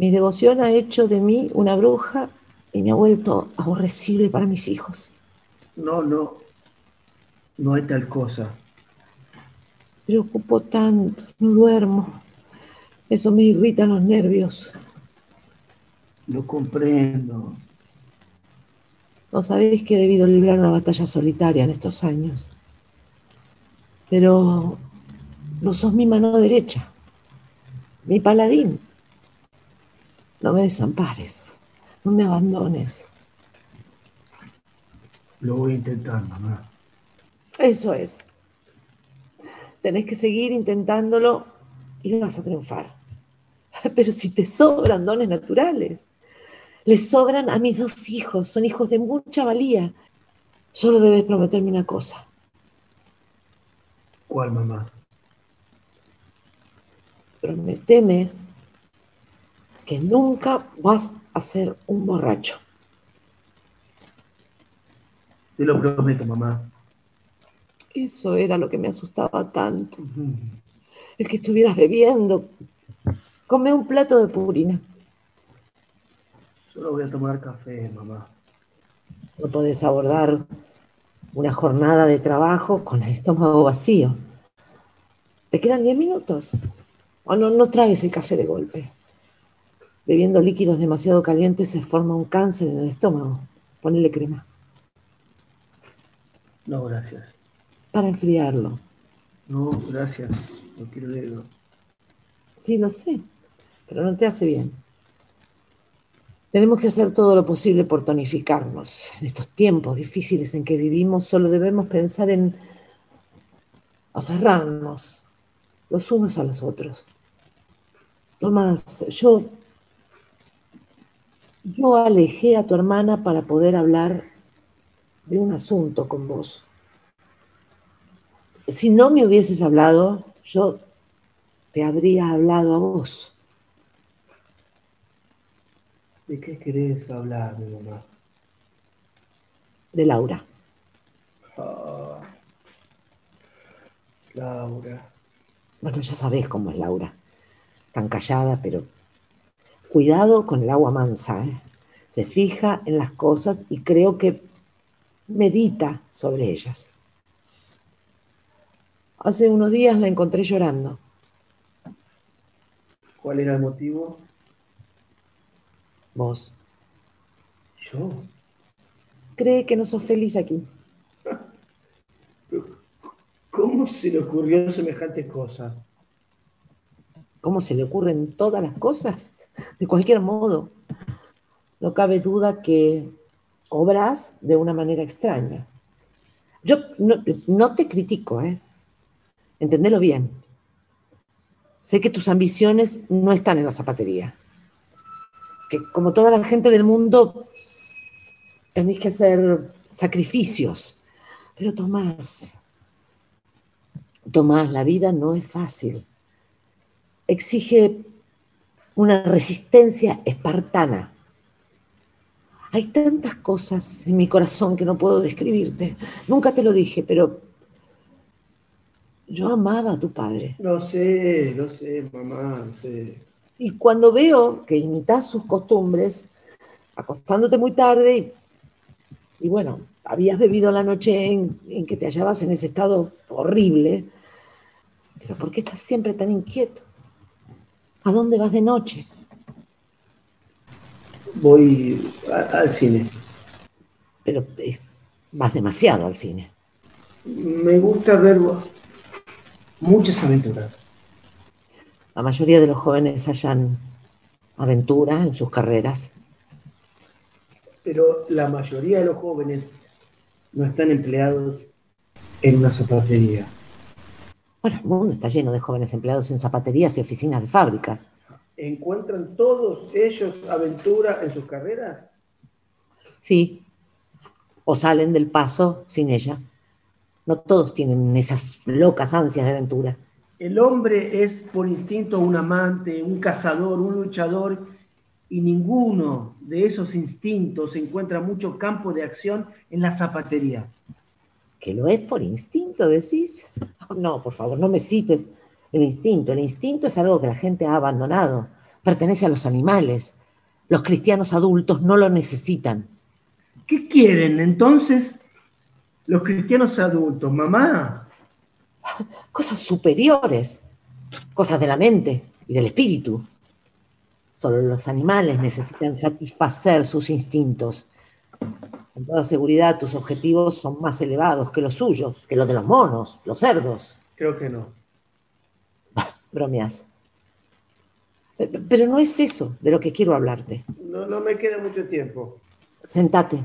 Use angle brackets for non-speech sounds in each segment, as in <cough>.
Mi devoción ha hecho de mí una bruja y me ha vuelto aborrecible para mis hijos. No, no. No hay tal cosa. Preocupo tanto, no duermo. Eso me irrita los nervios. Lo comprendo. No sabéis que he debido librar una batalla solitaria en estos años. Pero no sos mi mano derecha, mi paladín. No me desampares, no me abandones. Lo voy a intentar, mamá. Eso es. Tenés que seguir intentándolo y vas a triunfar. <laughs> Pero si te sobran dones naturales, les sobran a mis dos hijos, son hijos de mucha valía. Solo debes prometerme una cosa. ¿Cuál, mamá? Prometeme que nunca vas a ser un borracho. Te lo prometo, mamá. Eso era lo que me asustaba tanto. El que estuvieras bebiendo. Come un plato de purina. Solo voy a tomar café, mamá. No podés abordar una jornada de trabajo con el estómago vacío. Te quedan 10 minutos. O no, no tragues el café de golpe. Bebiendo líquidos demasiado calientes se forma un cáncer en el estómago. Ponele crema. No, gracias. Para enfriarlo. No, gracias. No quiero leerlo. Sí, lo sé. Pero no te hace bien. Tenemos que hacer todo lo posible por tonificarnos. En estos tiempos difíciles en que vivimos, solo debemos pensar en aferrarnos los unos a los otros. Tomás, yo, yo alejé a tu hermana para poder hablar de un asunto con vos. Si no me hubieses hablado, yo te habría hablado a vos. ¿De qué querés hablar, mi mamá? De Laura. Ah, Laura. Bueno, ya sabés cómo es Laura. Tan callada, pero cuidado con el agua mansa. ¿eh? Se fija en las cosas y creo que medita sobre ellas. Hace unos días la encontré llorando. ¿Cuál era el motivo? Vos. Yo. Cree que no sos feliz aquí. ¿Cómo se le ocurrió semejante cosa? ¿Cómo se le ocurren todas las cosas? De cualquier modo, no cabe duda que obras de una manera extraña. Yo no, te critico, ¿eh? Entendelo bien. Sé que tus ambiciones no están en la zapatería. Que como toda la gente del mundo, tenéis que hacer sacrificios. Pero Tomás, Tomás, la vida no es fácil. Exige una resistencia espartana. Hay tantas cosas en mi corazón que no puedo describirte. Nunca te lo dije, pero yo amaba a tu padre. Lo sé, lo sé, mamá, lo sé. Y cuando veo que imitas sus costumbres, acostándote muy tarde, y, y bueno, habías bebido la noche en, en que te hallabas en ese estado horrible, pero ¿por qué estás siempre tan inquieto? ¿A dónde vas de noche? Voy a- al cine. Pero eh, vas demasiado al cine. Me gusta ver muchas aventuras. La mayoría de los jóvenes hallan aventura en sus carreras. Pero la mayoría de los jóvenes no están empleados en una zapatería. Bueno, el mundo está lleno de jóvenes empleados en zapaterías y oficinas de fábricas. ¿Encuentran todos ellos aventura en sus carreras? Sí. O salen del paso sin ella. No todos tienen esas locas ansias de aventura. El hombre es por instinto un amante, un cazador, un luchador, y ninguno de esos instintos encuentra mucho campo de acción en la zapatería. ¿Que lo es por instinto, decís? <laughs> No, por favor, no me cites el instinto. El instinto es algo que la gente ha abandonado. pertenece a los animales. Los cristianos adultos no lo necesitan. ¿Qué quieren entonces los cristianos adultos, mamá? <laughs> Cosas superiores, cosas de la mente y del espíritu. Solo los animales necesitan satisfacer sus instintos. Con toda seguridad, tus objetivos son más elevados que los suyos, que los de los monos, los cerdos. Creo que no. <laughs> Bromeas. Pero no es eso de lo que quiero hablarte. No, no me queda mucho tiempo. Sentate.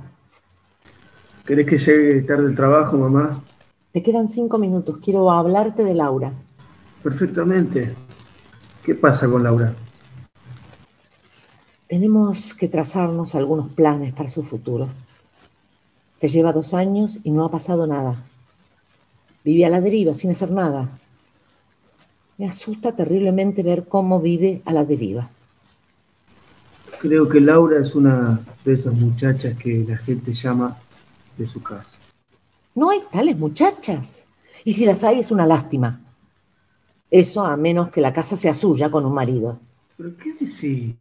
¿Querés que llegue tarde el trabajo, mamá? Te quedan cinco minutos. Quiero hablarte de Laura. Perfectamente. ¿Qué pasa con Laura? Tenemos que trazarnos algunos planes para su futuro. Te lleva dos años y no ha pasado nada. Vive a la deriva sin hacer nada. Me asusta terriblemente ver cómo vive a la deriva. Creo que Laura es una de esas muchachas que la gente llama de su casa. No hay tales muchachas. Y si las hay es una lástima. Eso a menos que la casa sea suya con un marido. ¿Pero qué decís?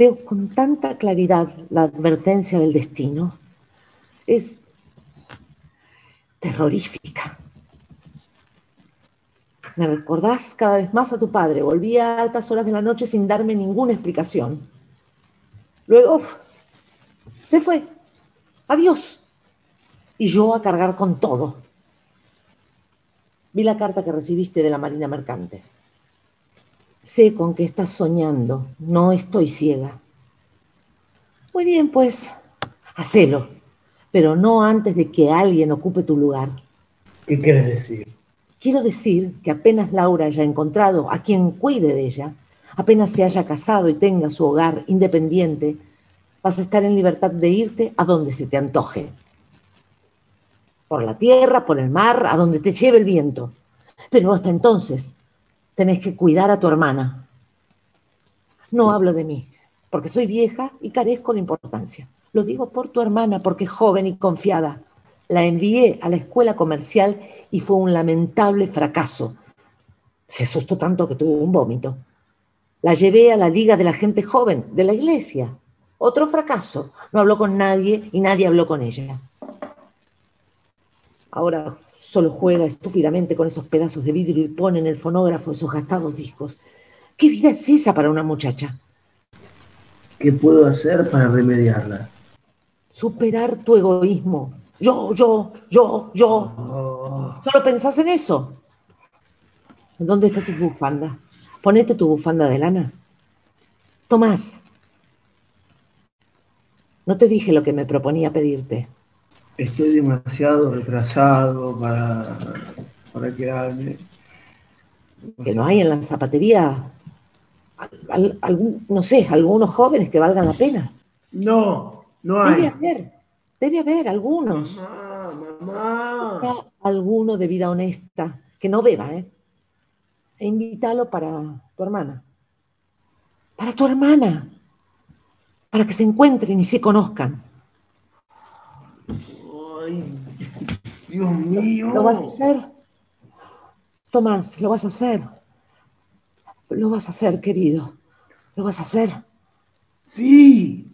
Veo con tanta claridad la advertencia del destino. Es terrorífica. Me recordás cada vez más a tu padre. Volvía a altas horas de la noche sin darme ninguna explicación. Luego se fue. Adiós. Y yo a cargar con todo. Vi la carta que recibiste de la Marina Mercante. Sé con qué estás soñando, no estoy ciega. Muy bien, pues, hacelo, pero no antes de que alguien ocupe tu lugar. ¿Qué quieres decir? Quiero decir que apenas Laura haya encontrado a quien cuide de ella, apenas se haya casado y tenga su hogar independiente, vas a estar en libertad de irte a donde se te antoje. Por la tierra, por el mar, a donde te lleve el viento. Pero hasta entonces, tenés que cuidar a tu hermana. No hablo de mí, porque soy vieja y carezco de importancia. Lo digo por tu hermana, porque es joven y confiada. La envié a la escuela comercial y fue un lamentable fracaso. Se asustó tanto que tuvo un vómito. La llevé a la liga de la gente joven, de la iglesia. Otro fracaso. No habló con nadie y nadie habló con ella. Ahora Solo juega estúpidamente con esos pedazos de vidrio y pone en el fonógrafo esos gastados discos. ¿Qué vida es esa para una muchacha? ¿Qué puedo hacer para remediarla? Superar tu egoísmo. Yo, yo, yo, yo. Oh. ¿Solo pensás en eso? ¿Dónde está tu bufanda? Ponete tu bufanda de lana. Tomás, no te dije lo que me proponía pedirte estoy demasiado retrasado para, para quedarme. Que no hay en la zapatería, no sé, algunos jóvenes que valgan la pena. No, no hay. Debe haber, debe haber algunos. Mamá, mamá. Alguno de vida honesta, que no beba, ¿eh? E invítalo para tu hermana. Para tu hermana. Para que se encuentren y se conozcan. Mío. ¿Lo vas a hacer? Tomás, lo vas a hacer. Lo vas a hacer, querido. Lo vas a hacer. Sí.